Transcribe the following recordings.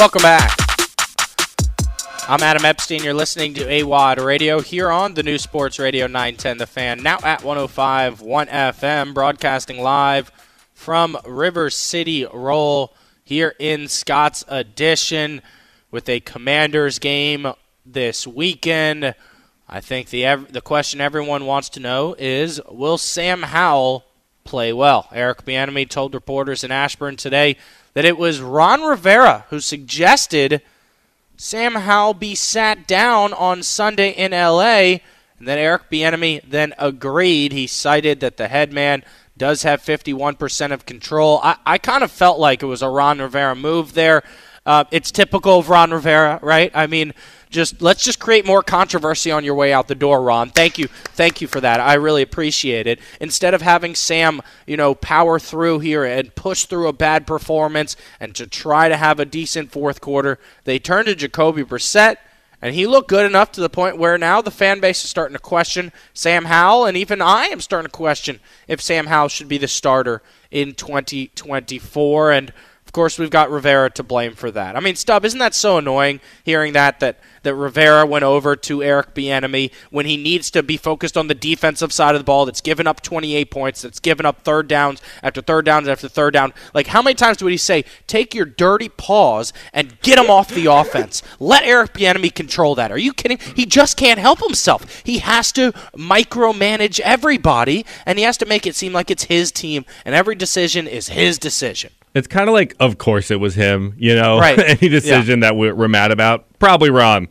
Welcome back. I'm Adam Epstein. You're listening to AWadd Radio here on the new Sports Radio 910 The Fan, now at 105 1 FM, broadcasting live from River City Roll here in Scott's Addition with a Commanders game this weekend. I think the the question everyone wants to know is will Sam Howell play well? Eric Bieniemy told reporters in Ashburn today that it was Ron Rivera who suggested Sam Howell be sat down on Sunday in LA and then Eric Bieniemy then agreed. He cited that the head man does have 51% of control. I, I kind of felt like it was a Ron Rivera move there. Uh, it's typical of Ron Rivera, right? I mean, just let's just create more controversy on your way out the door, Ron. Thank you, thank you for that. I really appreciate it. Instead of having Sam, you know, power through here and push through a bad performance and to try to have a decent fourth quarter, they turned to Jacoby Brissett. And he looked good enough to the point where now the fan base is starting to question Sam Howell, and even I am starting to question if Sam Howell should be the starter in 2024. And of course, we've got Rivera to blame for that. I mean, Stub, isn't that so annoying hearing that that that Rivera went over to Eric Bieniemy when he needs to be focused on the defensive side of the ball that's given up 28 points, that's given up third downs after third downs after third down. Like, how many times would he say, take your dirty paws and get him off the offense? Let Eric Bieniemy control that. Are you kidding? He just can't help himself. He has to micromanage everybody, and he has to make it seem like it's his team, and every decision is his decision. It's kind of like, of course it was him, you know? Right. Any decision yeah. that we're, we're, mad about, probably Ron.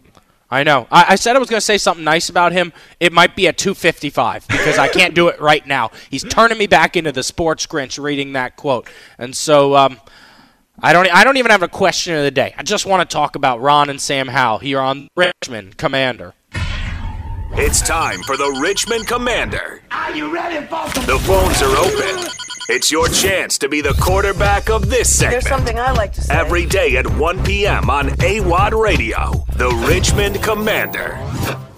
I know. I, I said I was going to say something nice about him. It might be at 255 because I can't do it right now. He's turning me back into the sports Grinch reading that quote. And so um, I don't I don't even have a question of the day. I just want to talk about Ron and Sam Howell here on Richmond Commander. It's time for the Richmond Commander. Are you ready, folks? The phones are open. It's your chance to be the quarterback of this segment. There's something I like to say. Every day at 1 p.m. on AWadd Radio, the Richmond Commander.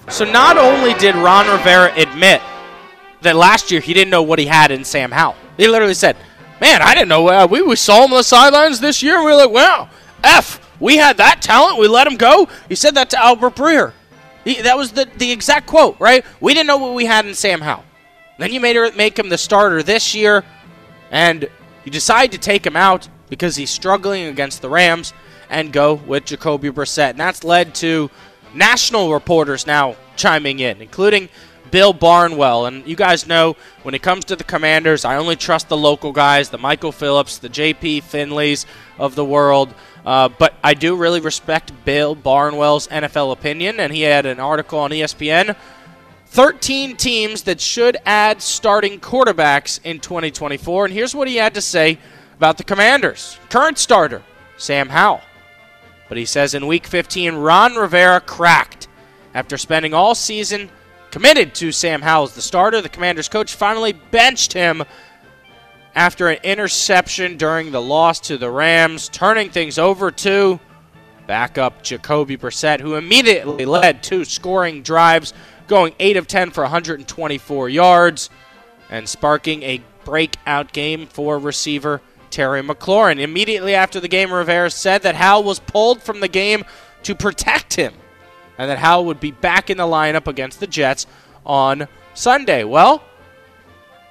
So not only did Ron Rivera admit that last year he didn't know what he had in Sam Howell, he literally said, Man, I didn't know. Uh, we, we saw him on the sidelines this year, and we were like, wow, F, we had that talent. We let him go. He said that to Albert Breer. He, that was the, the exact quote, right? We didn't know what we had in Sam Howell. Then you made her make him the starter this year and you decide to take him out because he's struggling against the Rams and go with Jacoby Brissett. And that's led to national reporters now chiming in, including Bill Barnwell. And you guys know when it comes to the commanders, I only trust the local guys, the Michael Phillips, the JP Finlays of the world. Uh, but I do really respect Bill Barnwell's NFL opinion, and he had an article on ESPN 13 teams that should add starting quarterbacks in 2024. And here's what he had to say about the Commanders. Current starter, Sam Howell. But he says in week 15, Ron Rivera cracked. After spending all season committed to Sam Howell as the starter, the Commanders coach finally benched him after an interception during the loss to the Rams, turning things over to backup Jacoby Brissett, who immediately led two scoring drives going 8 of 10 for 124 yards and sparking a breakout game for receiver Terry McLaurin. Immediately after the game, Rivera said that Howell was pulled from the game to protect him and that Howell would be back in the lineup against the Jets on Sunday. Well,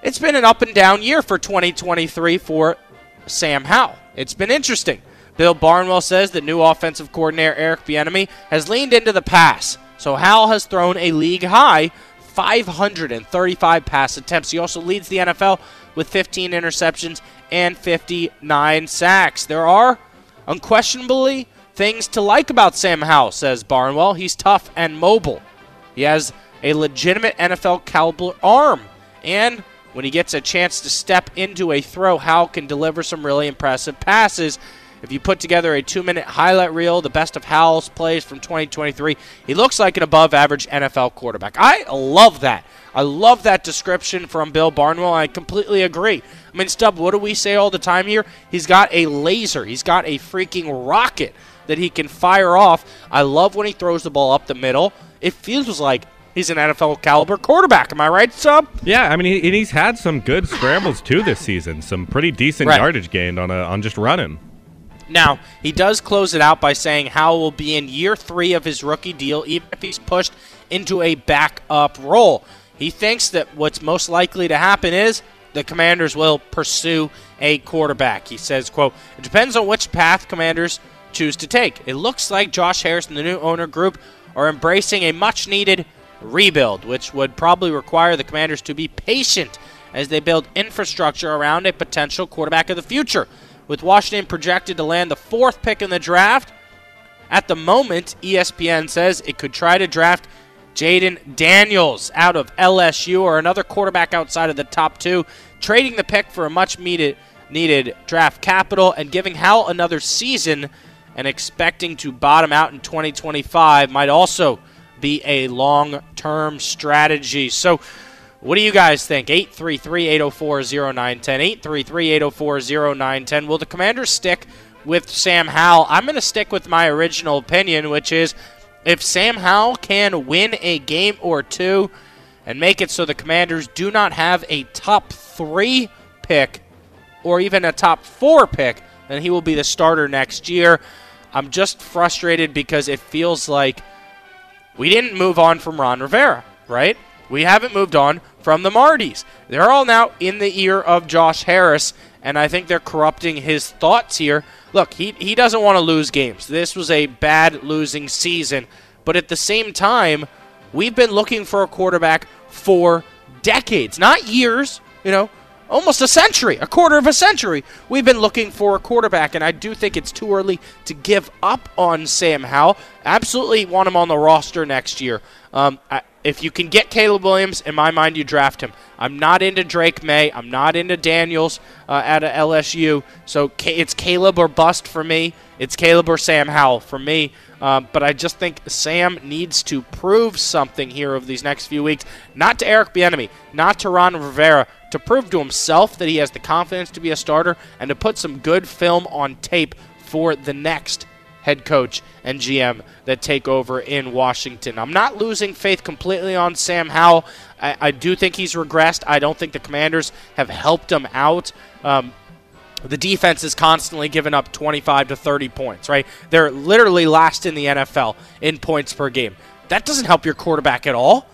it's been an up and down year for 2023 for Sam Howell. It's been interesting. Bill Barnwell says that new offensive coordinator Eric Bieniemy has leaned into the pass so Howell has thrown a league high 535 pass attempts. He also leads the NFL with 15 interceptions and 59 sacks. There are unquestionably things to like about Sam Howell, says Barnwell. He's tough and mobile. He has a legitimate NFL caliber arm. And when he gets a chance to step into a throw, Howell can deliver some really impressive passes. If you put together a two minute highlight reel, the best of Howell's plays from 2023, he looks like an above average NFL quarterback. I love that. I love that description from Bill Barnwell. I completely agree. I mean, Stub, what do we say all the time here? He's got a laser, he's got a freaking rocket that he can fire off. I love when he throws the ball up the middle. It feels like he's an NFL caliber quarterback. Am I right, Stub? Yeah, I mean, he, he's had some good scrambles too this season. Some pretty decent right. yardage gained on a, on just running. Now, he does close it out by saying Howell will be in year three of his rookie deal, even if he's pushed into a backup role. He thinks that what's most likely to happen is the commanders will pursue a quarterback. He says, quote, it depends on which path commanders choose to take. It looks like Josh Harris and the new owner group are embracing a much needed rebuild, which would probably require the commanders to be patient as they build infrastructure around a potential quarterback of the future. With Washington projected to land the fourth pick in the draft, at the moment, ESPN says it could try to draft Jayden Daniels out of LSU or another quarterback outside of the top two, trading the pick for a much needed needed draft capital and giving Howell another season and expecting to bottom out in 2025 might also be a long-term strategy. So what do you guys think? 833-804-0910. 833-804-0910. Will the Commanders stick with Sam Howell? I'm going to stick with my original opinion, which is if Sam Howell can win a game or two and make it so the Commanders do not have a top three pick or even a top four pick, then he will be the starter next year. I'm just frustrated because it feels like we didn't move on from Ron Rivera, right? We haven't moved on from the Martys. They're all now in the ear of Josh Harris, and I think they're corrupting his thoughts here. Look, he, he doesn't want to lose games. This was a bad losing season, but at the same time, we've been looking for a quarterback for decades, not years, you know, almost a century, a quarter of a century. We've been looking for a quarterback, and I do think it's too early to give up on Sam Howell. Absolutely want him on the roster next year. Um, I, if you can get Caleb Williams, in my mind, you draft him. I'm not into Drake Maye. I'm not into Daniels uh, of LSU. So it's Caleb or bust for me. It's Caleb or Sam Howell for me. Um, but I just think Sam needs to prove something here over these next few weeks. Not to Eric Bieniemy, not to Ron Rivera, to prove to himself that he has the confidence to be a starter and to put some good film on tape for the next head coach and GM that take over in Washington. I'm not losing faith completely on Sam Howell. I, I do think he's regressed. I don't think the Commanders have helped him out. Um, the defense is constantly giving up 25 to 30 points, right? They're literally last in the NFL in points per game. That doesn't help your quarterback at all.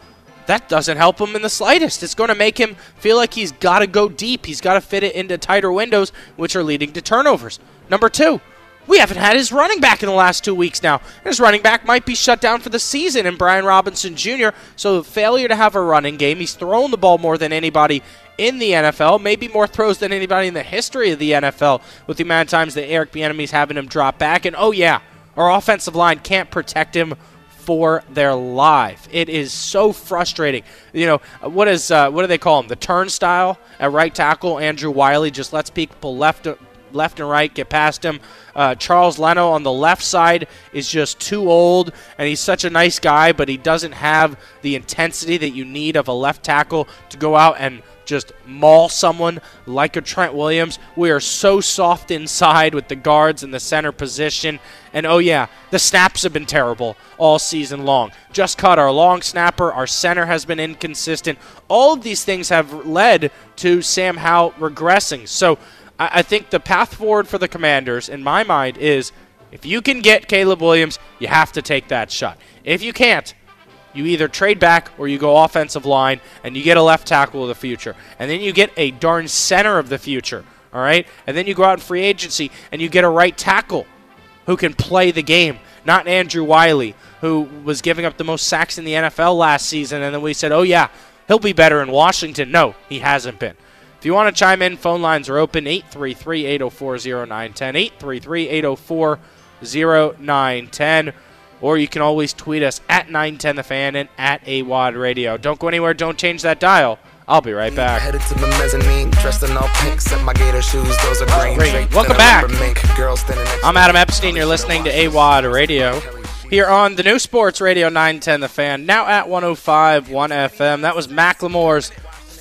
That doesn't help him in the slightest. It's going to make him feel like he's got to go deep. He's got to fit it into tighter windows, which are leading to turnovers. Number two, we haven't had his running back in the last two weeks now. His running back might be shut down for the season in Brian Robinson Jr., so failure to have a running game. He's thrown the ball more than anybody in the NFL, maybe more throws than anybody in the history of the NFL with the amount of times that Eric Bieniemy's having him drop back. And oh yeah, our offensive line can't protect him for their life. It is so frustrating. You know what is uh, what do they call him? The turnstile at right tackle. Andrew Wylie just lets people left left and right get past him. Uh, Charles Leno on the left side is just too old, and he's such a nice guy, but he doesn't have the intensity that you need of a left tackle to go out and just maul someone like a Trent Williams. We are so soft inside with the guards in the center position. And oh, yeah, the snaps have been terrible all season long. Just caught our long snapper. Our center has been inconsistent. All of these things have led to Sam Howell regressing. So I, I think the path forward for the Commanders, in my mind, is if you can get Caleb Williams, you have to take that shot. If you can't, you either trade back or you go offensive line and you get a left tackle of the future. And then you get a darn center of the future. All right? And then you go out in free agency and you get a right tackle who can play the game, not Andrew Wylie, who was giving up the most sacks in the NFL last season. And then we said, oh, yeah, he'll be better in Washington. No, he hasn't been. If you want to chime in, phone lines are open 833 804 0910. 833 804 0910. Or you can always tweet us at 910 The Fan and at AWadd Radio. Don't go anywhere. Don't change that dial. I'll be right back. Headed to the mezzanine, dressed in all pink, set my gator shoes, those are green. Great. Welcome back. I'm Adam Epstein. You're listening to AWadd Radio here on the new Sports Radio 910 The Fan, now at 105 1 FM. That was Macklemore's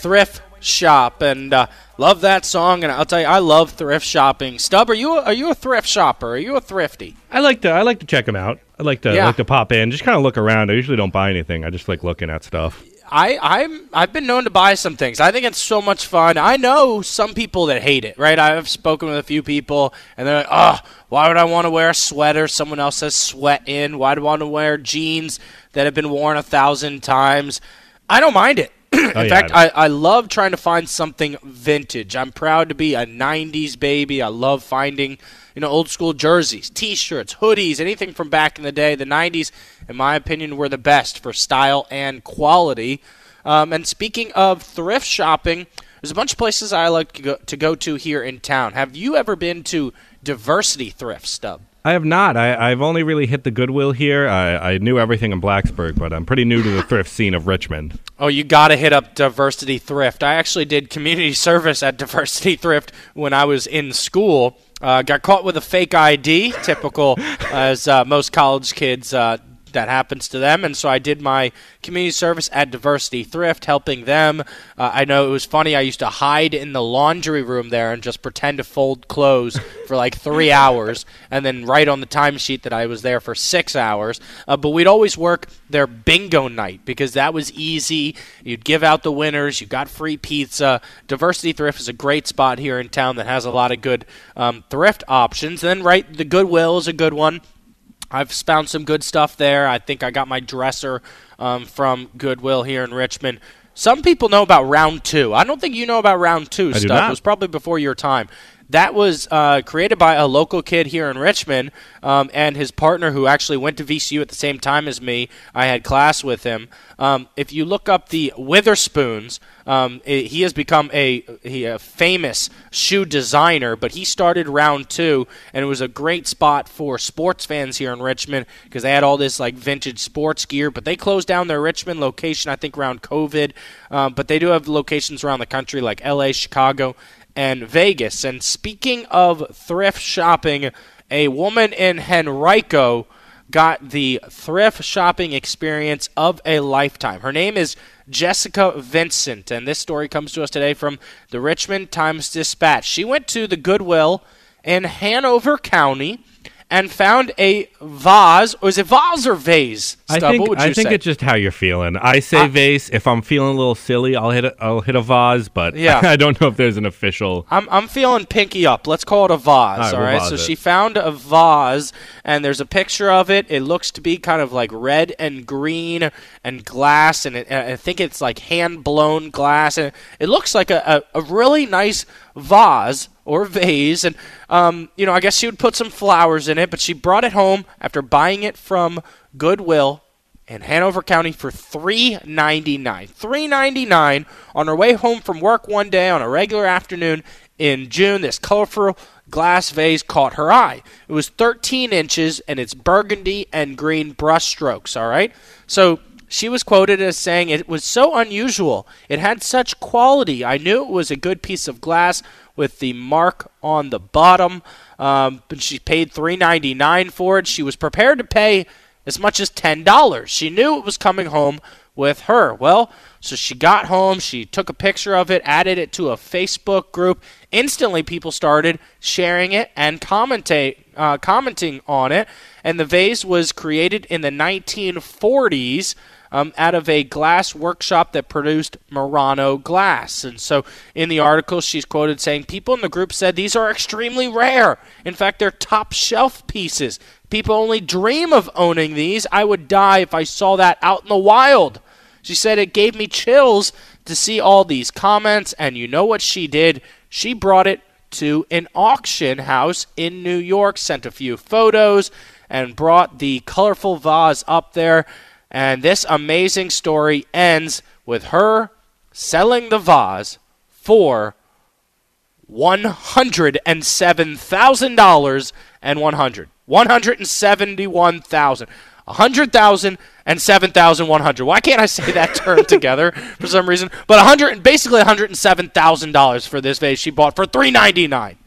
Thrift Shop, and uh, love that song. And I'll tell you, I love thrift shopping. Stub, are you a, are you a thrift shopper? Are you a thrifty? I like to I like to check them out. I like to yeah. like to pop in, just kind of look around. I usually don't buy anything. I just like looking at stuff. I I'm I've been known to buy some things. I think it's so much fun. I know some people that hate it, right? I've spoken with a few people, and they're like, "Oh, why would I want to wear a sweater? Someone else says sweat in. Why do I want to wear jeans that have been worn a thousand times?" I don't mind it. In Oh, yeah, fact, I- I, love trying to find something vintage. I'm proud to be a 90s baby. I love finding, you know, old school jerseys, t-shirts, hoodies, anything from back in the day. The 90s, in my opinion, were the best for style and quality. Um, and speaking of thrift shopping, there's a bunch of places I like to go, to go to here in town. Have you ever been to Diversity Thrift Stub? I have not. I, I've only really hit the Goodwill here. I, I knew everything in Blacksburg, but I'm pretty new to the thrift scene of Richmond. Oh, you got to hit up Diversity Thrift. I actually did community service at Diversity Thrift when I was in school. Uh, got caught with a fake ID, typical as uh, most college kids uh, that happens to them. And so I did my community service at Diversity Thrift, helping them. Uh, I know it was funny. I used to hide in the laundry room there and just pretend to fold clothes for like three hours, and then write on the timesheet that I was there for six hours. Uh, but we'd always work their bingo night because that was easy. You'd give out the winners. You got free pizza. Diversity Thrift is a great spot here in town that has a lot of good um, thrift options. then right, the Goodwill is a good one. I've found some good stuff there. I think I got my dresser um, from Goodwill here in Richmond. Some people know about round two. I don't think you know about round two do stuff. It was probably before your time. That was uh, created by a local kid here in Richmond um, and his partner who actually went to VCU at the same time as me. I had class with him. Um, if you look up the Wotherspoons, um, i- he has become a, he, a famous shoe designer, but he started round two, and it was a great spot for sports fans here in Richmond because they had all this like vintage sports gear. But they closed down their Richmond location, I think, around COVID. Um, but they do have locations around the country like LA, Chicago, and Vegas. And speaking of thrift shopping, a woman in Henrico got the thrift shopping experience of a lifetime. Her name is Jessica Vincent, and this story comes to us today from the Richmond Times Dispatch. She went to the Goodwill in Hanover County and found a vase, or is it vase or vase? I think what would you I think it's just how you're feeling. I say I- vase. If I'm feeling a little silly, I'll hit a, I'll hit a vase. But Yeah. I don't know if there's an official. I'm, I'm feeling pinky up. Let's call it a vase. right, all we'll So she found a vase, and there's a picture of it. It looks to be kind of like red and green and glass, and, it, and I think it's like hand blown glass, and it looks like a, a, a really nice vase or vase. And um, you know, I guess she would put some flowers in it, but she brought it home after buying it from Goodwill in Hanover County for three ninety nine. Three ninety nine on her way home from work one day on a regular afternoon in June. This colorful glass vase caught her eye. It was 13 inches and it's burgundy and green brush strokes. All right, so. She was quoted as saying, It was so unusual. It had such quality. I knew it was a good piece of glass with the mark on the bottom. Um, but she paid $3.99 for it. She was prepared to pay as much as $10. She knew it was coming home with her. Well, so she got home, she took a picture of it, added it to a Facebook group. Instantly, people started sharing it and commentate, uh, commenting on it. And the vase was created in the 1940s um, out of a glass workshop that produced Murano glass. And so in the article, she's quoted saying, People in the group said these are extremely rare. In fact, they're top shelf pieces. People only dream of owning these. I would die if I saw that out in the wild. She said it gave me chills to see all these comments, and you know what she did? She brought it to an auction house in New York, sent a few photos, and brought the colorful vase up there. And this amazing story ends with her selling the vase for one hundred and seven thousand dollars and one hundred. One hundred and seventy-one thousand. A hundred thousand and seven thousand one hundred. Why can't I say that term together for some reason? But a hundred, basically, one hundred and seven thousand dollars for this vase she bought for three ninety-nine.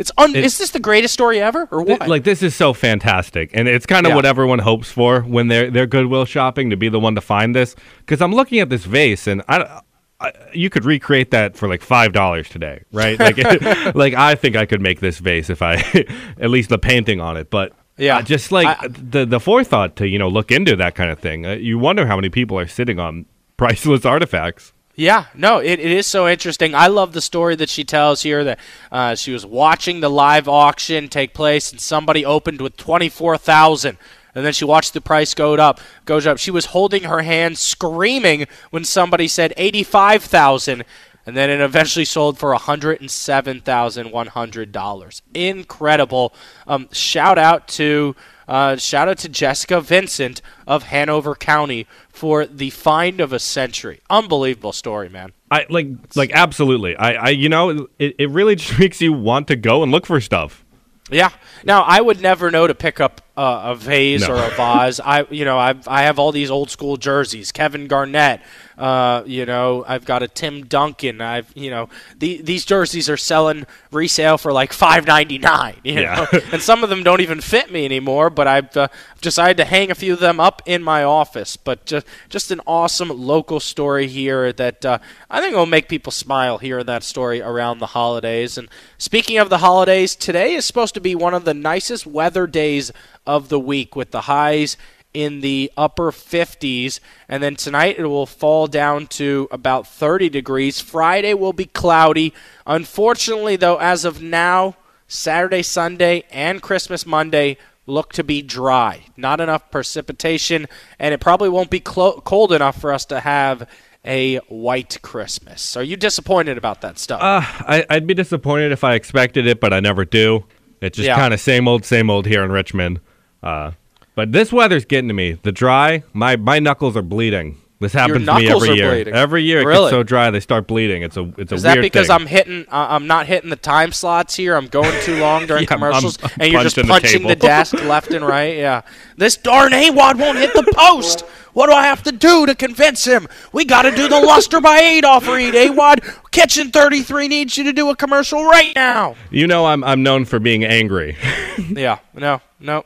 It's un- It- is this the greatest story ever, or what? Like this is so fantastic, and it's kind of Yeah. what everyone hopes for when they're they're Goodwill shopping to be the one to find this. Because I'm looking at this vase, and I, I you could recreate that for like five dollars today, right? Like, like I think I could make this vase if I at least the painting on it, but. Yeah. uh, just like I- the the forethought to you know look into that kind of thing. Uh, you wonder how many people are sitting on priceless artifacts. Yeah, no, it, it is so interesting. I love the story that she tells here that uh, she was watching the live auction take place and somebody opened with 24,000 and then she watched the price go up, goes up. She was holding her hand screaming when somebody said 85,000 and then it eventually sold for $107,100. Incredible. Um, shout out to uh, shout out to Jessica Vincent of Hanover County for the find of a century. Unbelievable story, man. I like like absolutely. I, I you know it, it really just makes you want to go and look for stuff. Yeah. Now I would never know to pick up uh, a vase no. or a vase. I you know I I have all these old school jerseys. Kevin Garnett, uh, you know, I've got a Tim Duncan. I've you know the, these jerseys are selling resale for like five ninety nine. You yeah. know, and some of them don't even fit me anymore. But I've uh, decided to hang a few of them up in my office. But just just an awesome local story here that uh, I think will make people smile hearing that story around the holidays. And speaking of the holidays, today is supposed to be one of the nicest weather days of the week with the highs in the upper 50s. And then tonight it will fall down to about 30 degrees. Friday will be cloudy. Unfortunately, though, as of now, Saturday, Sunday, and Christmas Monday look to be dry. Not enough precipitation, and it probably won't be clo- cold enough for us to have a white Christmas. Are you disappointed about that stuff? Uh, I, would be disappointed if I expected it, but I never do. It's just yeah. kind of same old, same old here in Richmond. Uh, but this weather's getting to me. The dry, my my knuckles are bleeding. This happens to me every year. Bleeding. Every year really? it gets so dry they start bleeding. It's a it's a Is that because thing. I'm hitting uh, I'm not hitting the time slots here? I'm going too long during yeah, commercials I'm, I'm and you're just punching the, the, desk left and right. Yeah. This darn AWadd won't hit the post. What do I have to do to convince him? We got to do the Luster by Adolph read. AWadd Kitchen 33 needs you to do a commercial right now. You know I'm I'm known for being angry. yeah. No. No.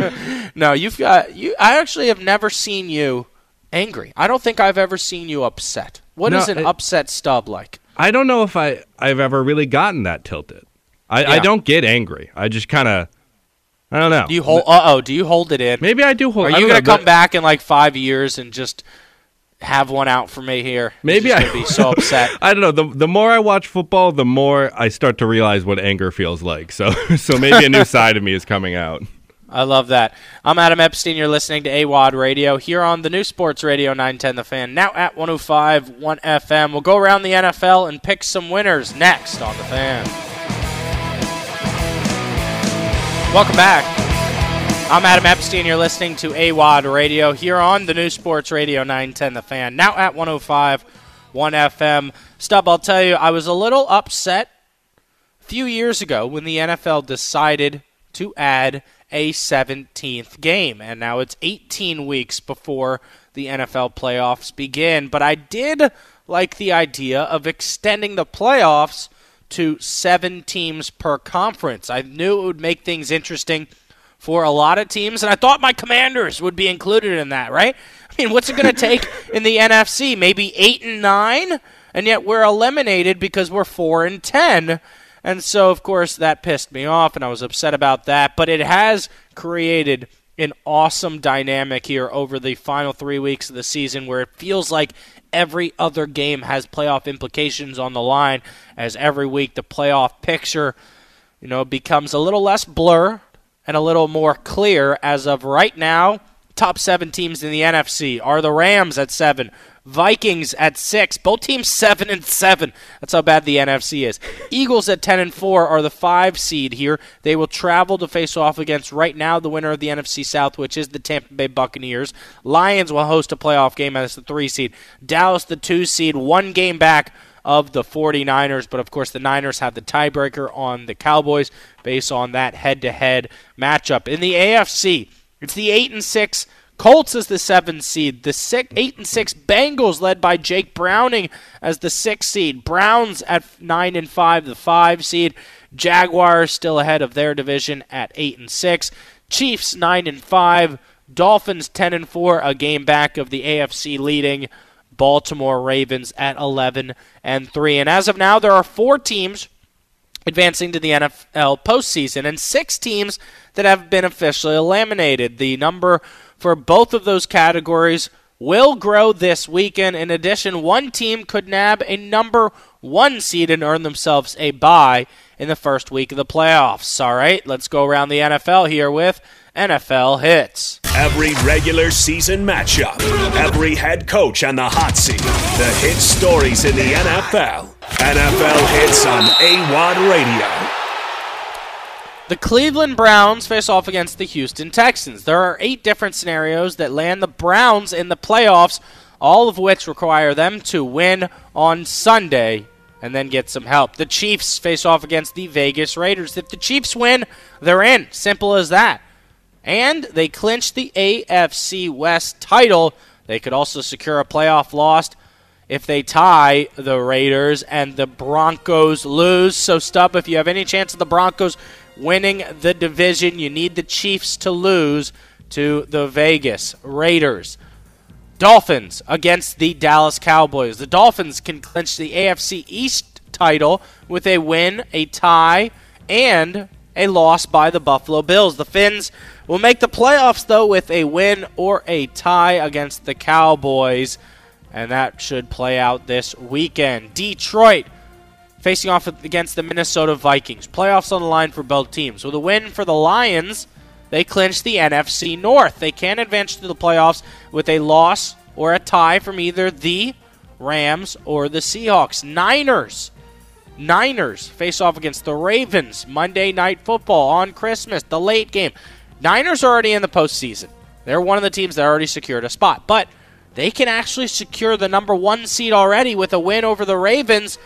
no, you've got you I actually have never seen you angry. I don't think I've ever seen you upset. What no, is an it, upset stub like? I don't know if I I've ever really gotten that tilted. I, yeah. I don't get angry. I just kind of I don't know. Do you hold? Uh oh. Do you hold it in? Maybe I do hold. Are you gonna know, come back in like five years and just have one out for me here? Maybe I be so upset. I don't know. The the more I watch football, the more I start to realize what anger feels like. So so maybe a new side of me is coming out. I love that. I'm Adam Epstein. You're listening to AWadd Radio here on the new Sports Radio 910 The Fan, now at 105 1 FM. We'll go around the NFL and pick some winners next on The Fan. Welcome back. I'm Adam Epstein. You're listening to AWadd Radio here on the new Sports Radio 910 The Fan, now at 105 1 FM. Stub, I'll tell you, I was a little upset a few years ago when the NFL decided to add a 17th game. And now it's 18 weeks before the NFL playoffs begin. But I did like the idea of extending the playoffs to seven teams per conference. I knew it would make things interesting for a lot of teams, and I thought my commanders would be included in that, right? I mean, what's it going to take in the NFC? Maybe eight and nine, and yet we're eliminated because we're four and ten. And so, of course, that pissed me off, and I was upset about that. But it has created an awesome dynamic here over the final three weeks of the season where it feels like every other game has playoff implications on the line as every week the playoff picture you know becomes a little less blur and a little more clear. As of right now top 7 teams in the NFC are the Rams at 7 Vikings at six. Both teams seven and seven. That's how bad the NFC is. Eagles at ten and four are the five seed here. They will travel to face off against right now the winner of the NFC South, which is the Tampa Bay Buccaneers. Lions will host a playoff game as the three seed. Dallas the two seed, one game back of the 49ers, but of course the Niners have the tiebreaker on the Cowboys based on that head-to-head matchup. In the AFC, it's the 8 and 6 Colts is the seven seed. The six, eight and six Bengals, led by Jake Browning, as the six seed. Browns at nine and five, the five seed. Jaguars still ahead of their division at eight and six. Chiefs nine and five. Dolphins ten and four, a game back of the AFC leading Baltimore Ravens at eleven and three. And as of now, there are four teams advancing to the NFL postseason and six teams that have been officially eliminated. The number for both of those categories will grow this weekend. In addition, one team could nab a number one seed and earn themselves a bye in the first week of the playoffs. All right, let's go around the NFL here with NFL hits. Every regular season matchup, every head coach on the hot seat, the hit stories in the NFL. NFL hits on AWadd Radio. The Cleveland Browns face off against the Houston Texans. There are eight different scenarios that land the Browns in the playoffs, all of which require them to win on Sunday and then get some help. The Chiefs face off against the Vegas Raiders. If the Chiefs win, they're in. Simple as that. And they clinch the AFC West title. They could also secure a playoff loss if they tie the Raiders and the Broncos lose. So, Stub, if you have any chance of the Broncos winning the division. You need the Chiefs to lose to the Vegas Raiders. Dolphins against the Dallas Cowboys. The Dolphins can clinch the AFC East title with a win, a tie, and a loss by the Buffalo Bills. The Fins will make the playoffs, though, with a win or a tie against the Cowboys, and that should play out this weekend. Detroit facing off against the Minnesota Vikings. Playoffs on the line for both teams. With a win for the Lions, they clinch the NFC North. They can advance to the playoffs with a loss or a tie from either the Rams or the Seahawks. Niners. Niners face off against the Ravens Monday Night Football on Christmas, the late game. Niners are already in the postseason. They're one of the teams that already secured a spot, but they can actually secure the number one seed already with a win over the Ravens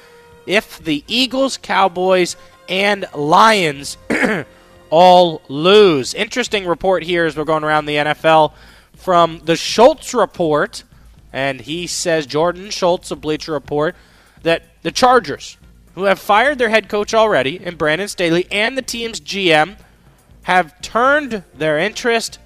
if the Eagles, Cowboys, and Lions all lose. Interesting report here as we're going around the NFL from the Schultz report, and he says Jordan Schultz of Bleacher Report that the Chargers, who have fired their head coach already, and Brandon Staley, and the team's GM, have turned their interest,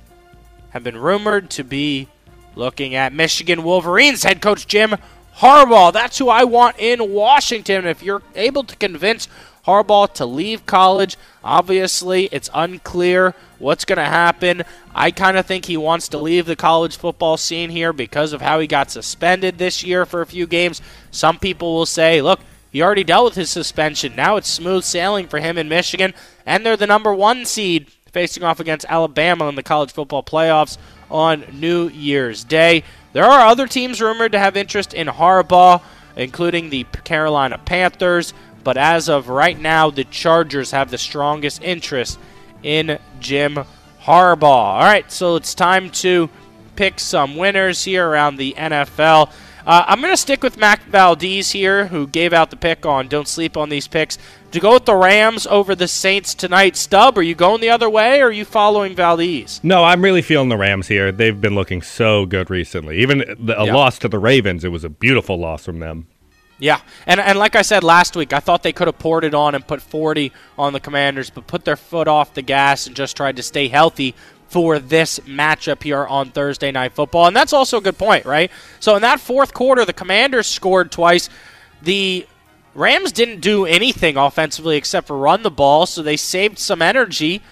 have been rumored to be looking at Michigan Wolverines head coach Jim Harbaugh. That's who I want in Washington. If you're able to convince Harbaugh to leave college, obviously it's unclear what's going to happen. I kind of think he wants to leave the college football scene here because of how he got suspended this year for a few games. Some people will say, look, he already dealt with his suspension. Now it's smooth sailing for him in Michigan, and they're the number one seed facing off against Alabama in the college football playoffs on New Year's Day. There are other teams rumored to have interest in Harbaugh, including the Carolina Panthers, but as of right now, the Chargers have the strongest interest in Jim Harbaugh. All right, so it's time to pick some winners here around the NFL. Uh, I'm going to stick with Mac Valdez here, who gave out the pick on Don't Sleep on These Picks. To go with the Rams over the Saints tonight, Stub, are you going the other way or are you following Valdez? No, I'm really feeling the Rams here. They've been looking so good recently. Even the, a loss to the Ravens, it was a beautiful loss from them. Yeah, and and like I said last week, I thought they could have poured it on and put 40 on the Commanders, but put their foot off the gas and just tried to stay healthy for this matchup here on Thursday Night Football. And that's also a good point, right? So in that fourth quarter, the Commanders scored twice. The Rams didn't do anything offensively except for run the ball, so they saved some energy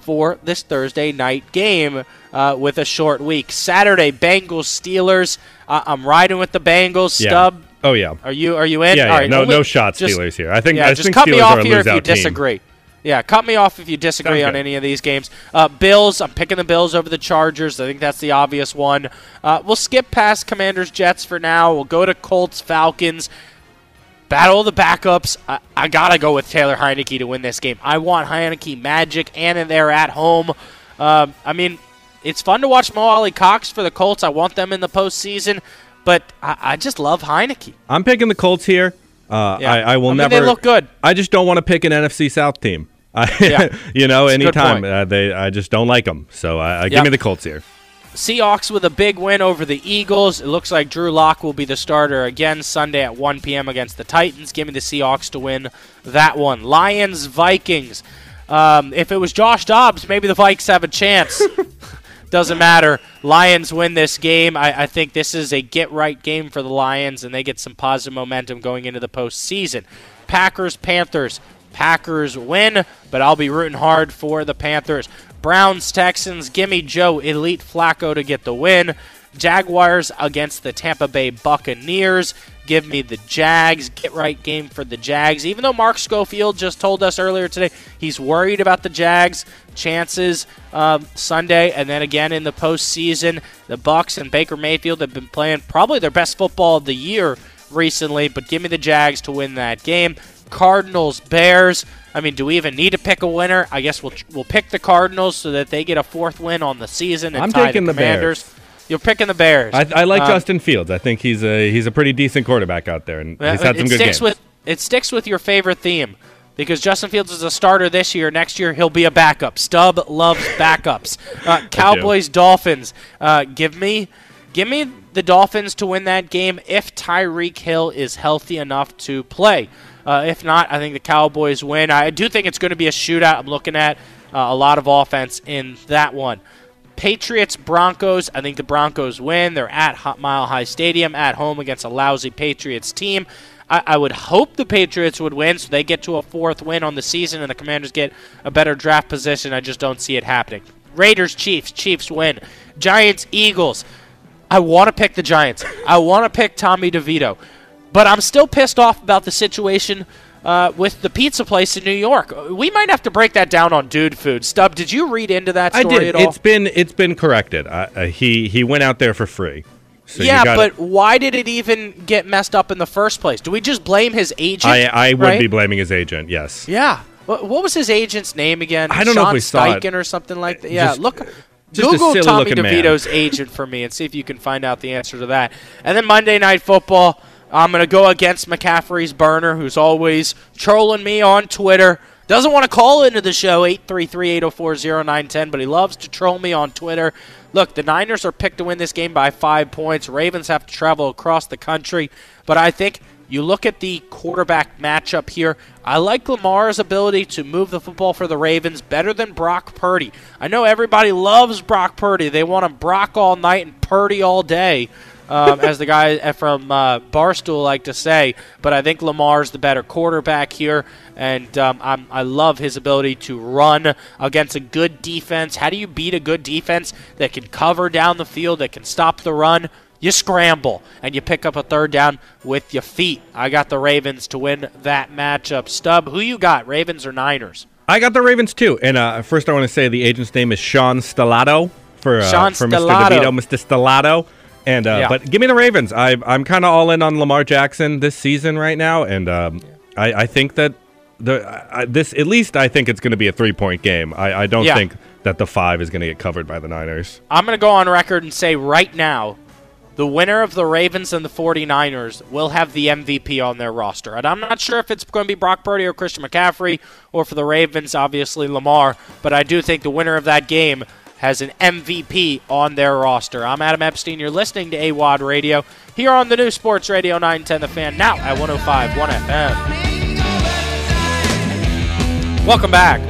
for this Thursday night game uh, with a short week. Saturday, Bengals Steelers. Uh, I'm riding with the Bengals. Yeah. Stub. Oh yeah. Are you are you in? Yeah, yeah. right, no no shot just- Steelers here. I think yeah, I just think cut Steelers me off here if you team. disagree. Yeah, cut me off if you disagree on any of these games. Uh, Bills, I'm picking the Bills over the Chargers. I think that's the obvious one. Uh, we'll skip past Commanders Jets for now. We'll go to Colts Falcons. Battle of the backups. I, I gotta go with Taylor Heinicke to win this game. I want Heinicke magic, and they're at home. Um, I mean, it's fun to watch Mo Alie-Cox for the Colts. I want them in the postseason, but I, I just love Heinicke. I'm picking the Colts here. Uh, Yeah. I, I will I mean, never. they look good. I just don't want to pick an NFC South team. Yeah. you know, good anytime uh, they, I just don't like them. So I, I Yep. give me the Colts here. Seahawks with a big win over the Eagles. It looks like Drew Lock will be the starter again Sunday at 1 p.m. against the Titans. Give me the Seahawks to win that one. Lions Vikings. Um, if it was Josh Dobbs, maybe the Vikes have a chance. Doesn't matter. Lions win this game. I, I think this is a get right game for the Lions, and they get some positive momentum going into the postseason. Packers Panthers. Packers win, but I'll be rooting hard for the Panthers. Browns Texans. Gimme Joe Elite Flacco to get the win. Jaguars against the Tampa Bay Buccaneers. Give me the Jags. Get right game for the Jags. Even though Mark Schofield just told us earlier today he's worried about the Jags' chances um, Sunday, and then again in the postseason, the Bucs and Baker Mayfield have been playing probably their best football of the year recently. But give me the Jags to win that game. Cardinals, Bears. I mean, do we even need to pick a winner? I guess we'll we'll pick the Cardinals so that they get a fourth win on the season and I'm tie taking the the Commanders. Bears. You're picking the Bears. I, I like Um, Justin Fields. I think he's a he's a pretty decent quarterback out there, and he's had some good sticks games. with it sticks with your favorite theme because Justin Fields is a starter this year. Next year he'll be a backup. Stub loves backups. Uh, Cowboys Dolphins. Uh, give me give me the Dolphins to win that game if Tyreek Hill is healthy enough to play. Uh, if not, I think the Cowboys win. I do think it's going to be a shootout. I'm looking at uh, a lot of offense in that one. Patriots Broncos. I think the Broncos win. They're at Hot Mile High Stadium at home against a lousy Patriots team. I, I would hope the Patriots would win so they get to a fourth win on the season and the Commanders get a better draft position. I just don't see it happening. Raiders Chiefs. Chiefs win. Giants Eagles. I want to pick the Giants. I want to pick Tommy DeVito. But I'm still pissed off about the situation uh, with the pizza place in New York. We might have to break that down on Dude Food. Stub, did you read into that I did. at all? It's been it's been corrected. Uh, uh, he he went out there for free. So yeah, gotta- but why did it even get messed up in the first place? Do we just blame his agent? I I would right? be blaming his agent. Yes. Yeah. What, what was his agent's name again? I don't know if Sean we saw it. Steichen or something like that. Yeah, Just- look. just Google Tommy silly-looking man. DeVito's agent for me and see if you can find out the answer to that. And then Monday Night Football, I'm going to go against McCaffrey's burner, who's always trolling me on Twitter. Doesn't want to call into the show, 833-804-0910, but he loves to troll me on Twitter. Look, the Niners are picked to win this game by five points. Ravens have to travel across the country. But I think you look at the quarterback matchup here. I like Lamar's ability to move the football for the Ravens better than Brock Purdy. I know everybody loves Brock Purdy. They want him Brock all night and Purdy all day, um, as the guy from uh, Barstool like to say. But I think Lamar's the better quarterback here, and um, I'm, I love his ability to run against a good defense. How do you beat a good defense that can cover down the field, that can stop the run? you scramble and you pick up a third down with your feet. I got the Ravens to win that matchup. Stub, who you got, Ravens or Niners? I got the Ravens too. And uh, first, I want to say the agent's name is Sean Stellato for uh, Sean for Stellato. Mr. DeVito, Mr. Stellato. And uh, Yeah. but give me the Ravens. I, I'm kind of all in on Lamar Jackson this season right now, and um, I, I think that the I, this at least I think it's going to be a three point game. I, I don't Yeah. think that the five is going to get covered by the Niners. I'm going to go on record and say right now the winner of the Ravens and the 49ers will have the MVP on their roster. And I'm not sure if it's going to be Brock Purdy or Christian McCaffrey, or for the Ravens, obviously Lamar. But I do think the winner of that game has an MVP on their roster. I'm Adam Epstein. You're listening to AWadd Radio here on the new Sports Radio 910 The Fan, now at 105 1 FM. Welcome back.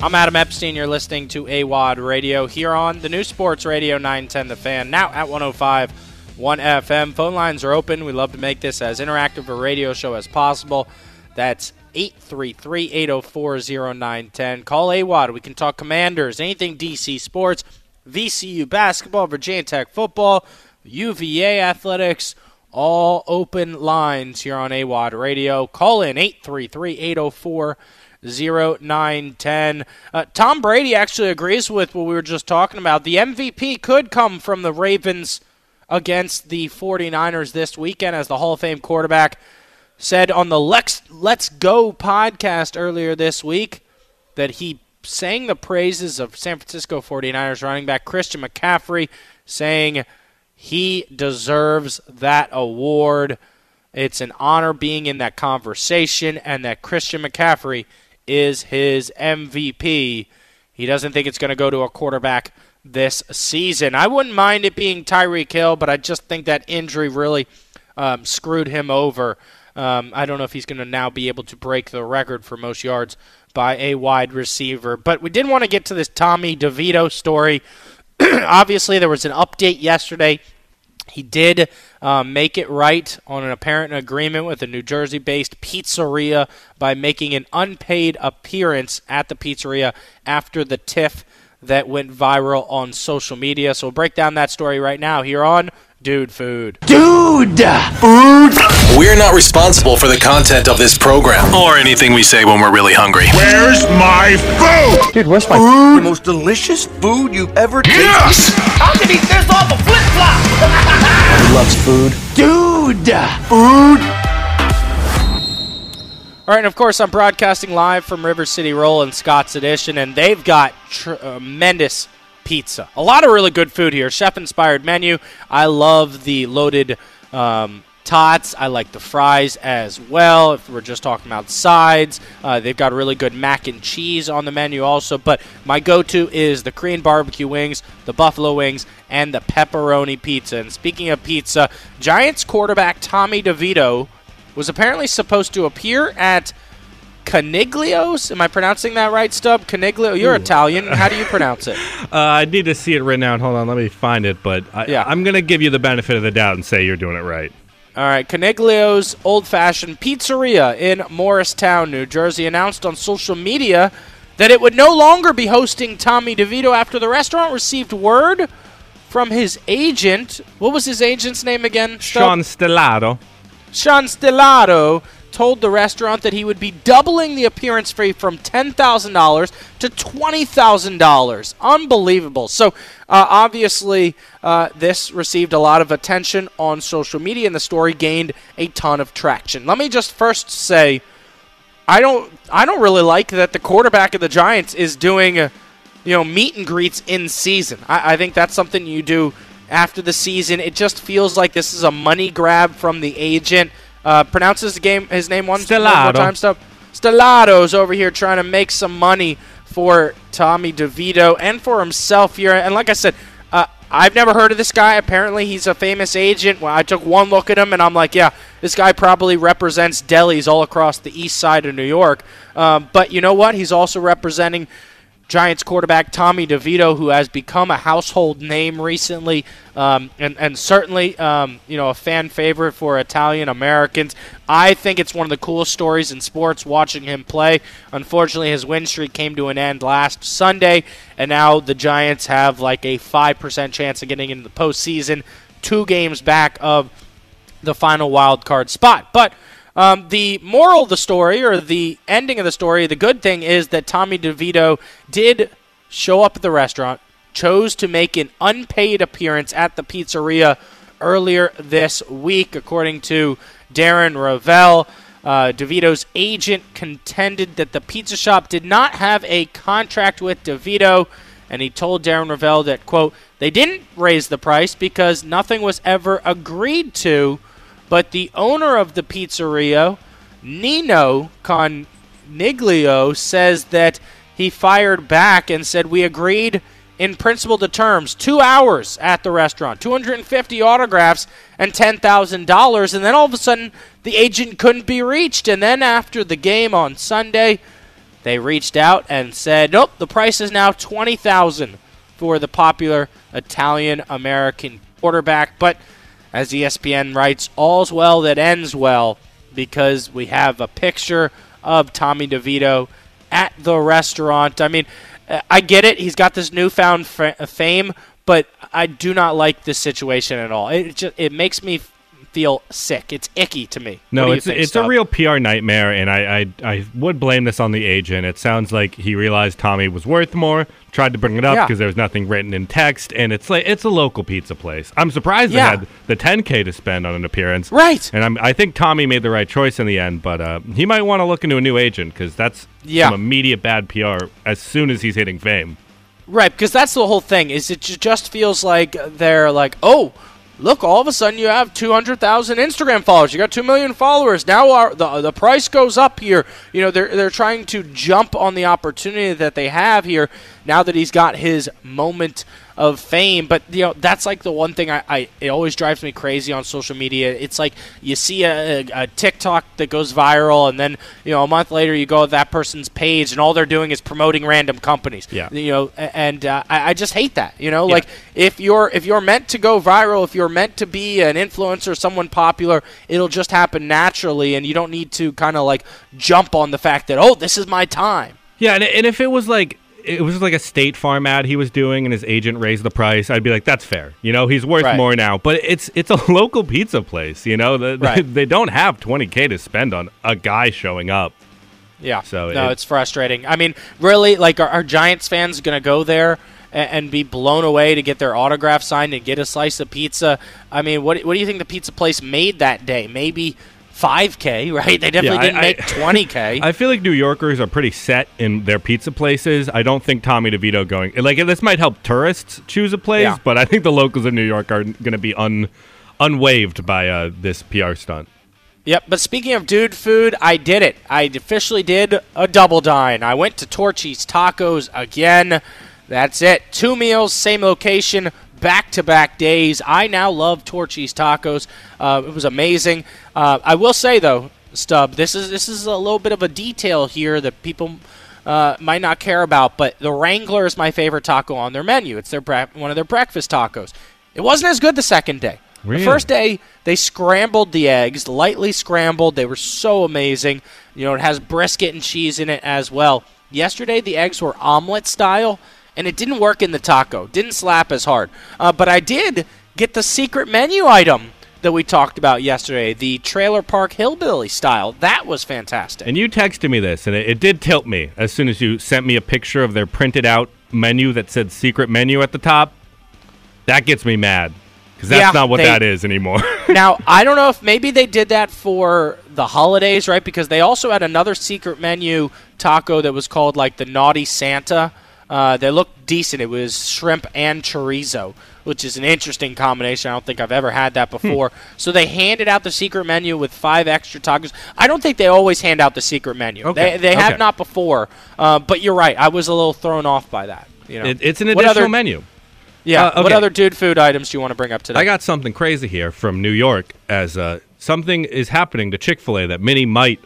I'm Adam Epstein. You're listening to AWadd Radio here on the new Sports Radio 910 The Fan, now at 105 1 FM. Phone lines are open. We love to make this as interactive a radio show as possible. That's 833 804 0910. Call AWadd. We can talk commanders, anything DC sports, VCU basketball, Virginia Tech football, UVA athletics, all open lines here on AWadd Radio. Call in 833 804 0910. Uh, Tom Brady actually agrees with what we were just talking about. The MVP could come from the Ravens against the 49ers this weekend as the Hall of Fame quarterback said on the Lex Let's Go podcast earlier this week that he sang the praises of San Francisco 49ers running back Christian McCaffrey, saying he deserves that award. It's an honor being in that conversation, and that Christian McCaffrey is his MVP. He doesn't think it's going to go to a quarterback this season. I wouldn't mind it being Tyreek Hill, but I just think that injury really um, screwed him over. Um, I don't know if he's going to now be able to break the record for most yards by a wide receiver. But we did want to get to this Tommy DeVito story. Obviously, there was an update yesterday. He did um, make it right on an apparent agreement with a New Jersey based pizzeria by making an unpaid appearance at the pizzeria after the tiff that went viral on social media. So we'll break down that story right now here on Dude Food. Dude! Food! We're not responsible for the content of this program or anything we say when we're really hungry. Where's my food? Dude, where's my food? The most delicious food you've ever tasted. Yes! I can eat this off a flip flop! He loves food. Dude! Food! All right, and of course, I'm broadcasting live from River City Roll and Scott's Addition, and they've got tremendous pizza. A lot of really good food here. Chef inspired menu. I love the loaded um, tots. I like the fries as well. If we're just talking about sides, uh, they've got really good mac and cheese on the menu also. But my go to is the Korean barbecue wings, the buffalo wings, and the pepperoni pizza. And speaking of pizza, Giants quarterback Tommy DeVito was apparently supposed to appear at Coniglio's. Am I pronouncing that right, Stub? Coniglio. You're Ooh. Italian. How do you pronounce it? Uh, I need to see it written out. Hold on, let me find it. But I, yeah. I'm going to give you the benefit of the doubt and say you're doing it right. All right, Coniglio's Old Fashioned Pizzeria in Morristown, New Jersey, announced on social media that it would no longer be hosting Tommy DeVito after the restaurant received word from his agent. What was his agent's name again? Sean Stellato. Sean Stellato told the restaurant that he would be doubling the appearance fee from $10,000 to $20,000. Unbelievable. So, uh, obviously, uh, this received a lot of attention on social media, and the story gained a ton of traction. Let me just first say, I don't, I don't really like that the quarterback of the Giants is doing, uh, you know, meet and greets in season. I, I think that's something you do after the season. It just feels like this is a money grab from the agent. Uh, pronounces the game his name one, one more time. Stub. Stellato's over here trying to make some money for Tommy DeVito and for himself here. And like I said, uh, I've never heard of this guy. Apparently, he's a famous agent. Well, I took one look at him, and I'm like, yeah, this guy probably represents delis all across the east side of New York. Um, but you know what? He's also representing Giants quarterback Tommy DeVito, who has become a household name recently, um, and and certainly um, you know a fan favorite for Italian Americans. I think it's one of the coolest stories in sports watching him play. Unfortunately, his win streak came to an end last Sunday, and now the Giants have like a five percent chance of getting into the postseason, two games back of the final wild card spot, but. Um, the moral of the story, or the ending of the story, the good thing is that Tommy DeVito did show up at the restaurant, chose to make an unpaid appearance at the pizzeria earlier this week, according to Darren Rovell. Uh, DeVito's agent contended that the pizza shop did not have a contract with DeVito, and he told Darren Rovell that, quote, they didn't raise the price because nothing was ever agreed to but the owner of the pizzeria, Nino Coniglio, says that he fired back and said, We agreed in principle to terms. Two hours at the restaurant, 250 autographs, and $10,000. And then all of a sudden, the agent couldn't be reached. And then after the game on Sunday, they reached out and said, Nope, the price is now 20000 for the popular Italian American quarterback. But as ESPN writes, all's well that ends well because we have a picture of Tommy DeVito at the restaurant. I mean, I get it. He's got this newfound fame, but I do not like this situation at all. It just it makes me feel sick. It's icky to me. No, it's think, it's a real PR nightmare, and I, I I would blame this on the agent. It sounds like he realized Tommy was worth more, tried to bring it up because yeah. there was nothing written in text, and it's like it's a local pizza place. I'm surprised yeah. they had the 10k to spend on an appearance, right? And I'm, I think Tommy made the right choice in the end, but uh, he might want to look into a new agent because that's yeah. some immediate bad PR as soon as he's hitting fame. Right, because that's the whole thing. Is it just feels like they're like, oh look, all of a sudden you have 200,000 Instagram followers. You got 2 million followers. Now our, the, the price goes up here. You know, they're, they're trying to jump on the opportunity that they have here now that he's got his moment of fame. But you know, that's like the one thing I, I it always drives me crazy on social media. It's like you see a, a, a, TikTok that goes viral, and then you know a month later you go to that person's page, and all they're doing is promoting random companies. Yeah. You know, and uh, I, I, just hate that. You know, yeah. like if you're if you're meant to go viral, if you're meant to be an influencer, someone popular, it'll just happen naturally, and you don't need to kind of like jump on the fact that oh, this is my time. Yeah, and, and if it was like it was like a State Farm ad he was doing, and his agent raised the price, I'd be like, "That's fair." You know, he's worth Right. more now. But it's it's a local pizza place. You know, the, Right. they don't have 20k to spend on a guy showing up. Yeah. So no, it- it's frustrating. I mean, really, like, are, are Giants fans going to go there and, and be blown away to get their autograph signed and get a slice of pizza? I mean, what what do you think the pizza place made that day? Maybe 5K, right? They definitely I- didn't I- make 20K. I feel like New Yorkers are pretty set in their pizza places. I don't think Tommy DeVito going like this might help tourists choose a place, Yeah. but I think the locals in New York are going to be un unwaved by uh, this PR stunt. Yep, but speaking of dude food, I did it. I officially did a double dine. I went to Torchy's Tacos again. That's it. Two meals, same location, back to back days. I now love Torchy's Tacos. Uh, it was amazing. Uh, I will say though, Stub, this is this is a little bit of a detail here that people uh, might not care about, but the Wrangler is my favorite taco on their menu. It's their bre- one of their breakfast tacos. It wasn't as good the second day. Really? The first day they scrambled the eggs, lightly scrambled. They were so amazing. You know, it has brisket and cheese in it as well. Yesterday the eggs were omelet style, and it didn't work in the taco. Didn't slap as hard. Uh, but I did get the secret menu item that we talked about yesterday, the Trailer Park Hillbilly style. That was fantastic. And you texted me this, and it, it did tilt me as soon as you sent me a picture of their printed out menu that said secret menu at the top. That gets me mad because that's Yeah, not what they- that is anymore. now I don't know if maybe they did that for the holidays, right? Because they also had another secret menu taco that was called like the Naughty Santa. Uh, they looked decent. It was shrimp and chorizo, which is an interesting combination. I don't think I've ever had that before. So they handed out the secret menu with five extra tacos. I don't think they always hand out the secret menu. Okay, They, they have not before. Uh, but you're right. I was a little thrown off by that. You know, It, it's an additional other- menu. Yeah. Uh, What other dude food items do you want to bring up today? I got something crazy here from New York as uh, something is happening to Chick fil A that many might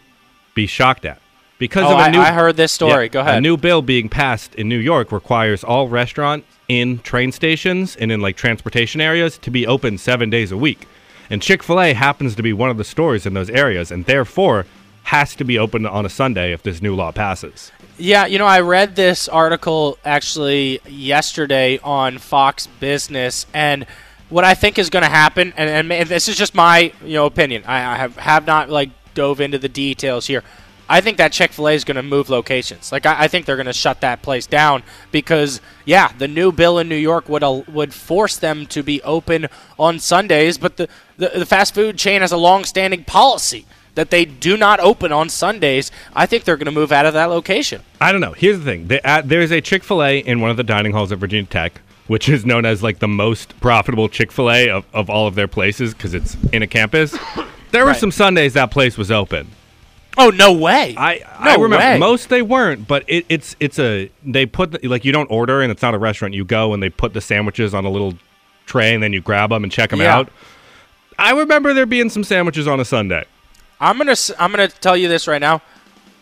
be shocked at. Because Oh, of a I- new, I heard this story. Yeah, Go ahead. A new bill being passed in New York requires all restaurants in train stations and in like transportation areas to be open seven days a week. And Chick fil A happens to be one of the stores in those areas and therefore has to be open on a Sunday if this new law passes. Yeah, you know, I read this article actually yesterday on Fox Business, and what I think is going to happen, and, and this is just my you know opinion. I, I have have not like dove into the details here. I think that Chick Fil A is going to move locations. Like I, I think they're going to shut that place down because yeah, the new bill in New York would al- would force them to be open on Sundays, but the the, the fast food chain has a long-standing policy that they do not open on Sundays. I think they're going to move out of that location. I don't know. Here's the thing: the, uh, there's a Chick Fil A in one of the dining halls at Virginia Tech, which is known as like the most profitable Chick Fil A of, of all of their places because it's in a campus. There were Right. some Sundays that place was open. Oh no way! I no I remember way. most they weren't, but it, it's it's a they put the, like you don't order and it's not a restaurant. You go and they put the sandwiches on a little tray and then you grab them and check them Yeah. out. I remember there being some sandwiches on a Sunday. I'm gonna I'm gonna tell you this right now.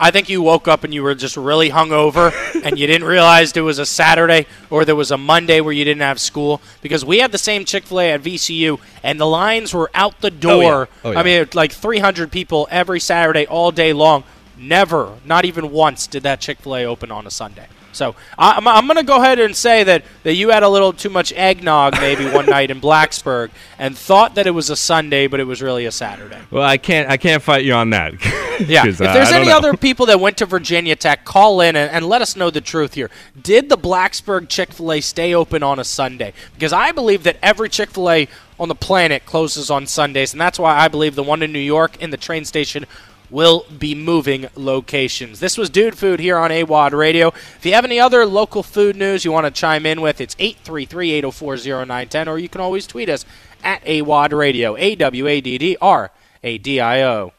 I think you woke up and you were just really hungover and you didn't realize it was a Saturday or there was a Monday where you didn't have school because we had the same Chick Fil A at VCU and the lines were out the oh, door. Oh, yeah. I mean, like 300 people every Saturday all day long. Never, not even once, did that Chick Fil A open on a Sunday. So I- I'm, I'm going to go ahead and say that, that you had a little too much eggnog maybe one night in Blacksburg and thought that it was a Sunday, but it was really a Saturday. Well, I can't I can't fight you on that. yeah. if uh, there's don't any know. other people that went to Virginia Tech, call in and, and let us know the truth here. Did the Blacksburg Chick fil A stay open on a Sunday? Because I believe that every Chick fil A on the planet closes on Sundays, and that's why I believe the one in New York in the train station will be moving locations. This was Dude Food here on AWadd Radio. If you have any other local food news you want to chime in with, it's 833 804 0910, or you can always tweet us at AWadd Radio, A W A D D R A D I O.